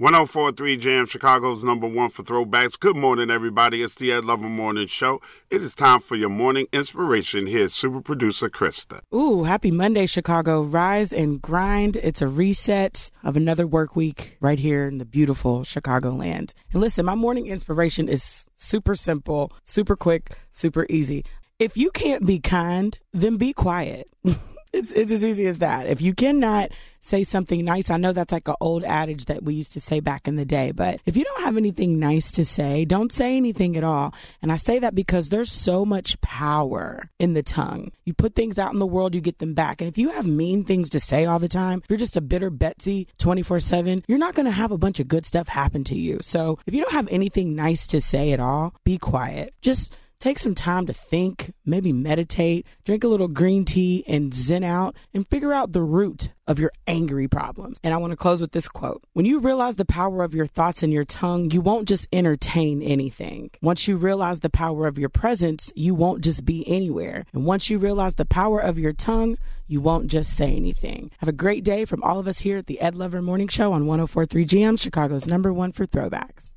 1043 Jam, Chicago's number one for throwbacks. Good morning, everybody. It's the Ed Lover Morning Show. It is time for your morning inspiration. Here's super producer Krista. Ooh, happy Monday, Chicago. Rise and grind. It's a reset of another work week right here in the beautiful Chicagoland. And listen, my morning inspiration is super simple, super quick, super easy. If you can't be kind, then be quiet. It's, it's as easy as that. If you cannot say something nice, I know that's like an old adage that we used to say back in the day, but if you don't have anything nice to say, don't say anything at all. And I say that because there's so much power in the tongue. You put things out in the world, you get them back. And if you have mean things to say all the time, if you're just a bitter Betsy 24 7, you're not going to have a bunch of good stuff happen to you. So if you don't have anything nice to say at all, be quiet. Just Take some time to think, maybe meditate, drink a little green tea and zen out and figure out the root of your angry problems. And I want to close with this quote. When you realize the power of your thoughts and your tongue, you won't just entertain anything. Once you realize the power of your presence, you won't just be anywhere. And once you realize the power of your tongue, you won't just say anything. Have a great day from all of us here at the Ed Lover Morning Show on 1043 Jam, Chicago's number one for throwbacks.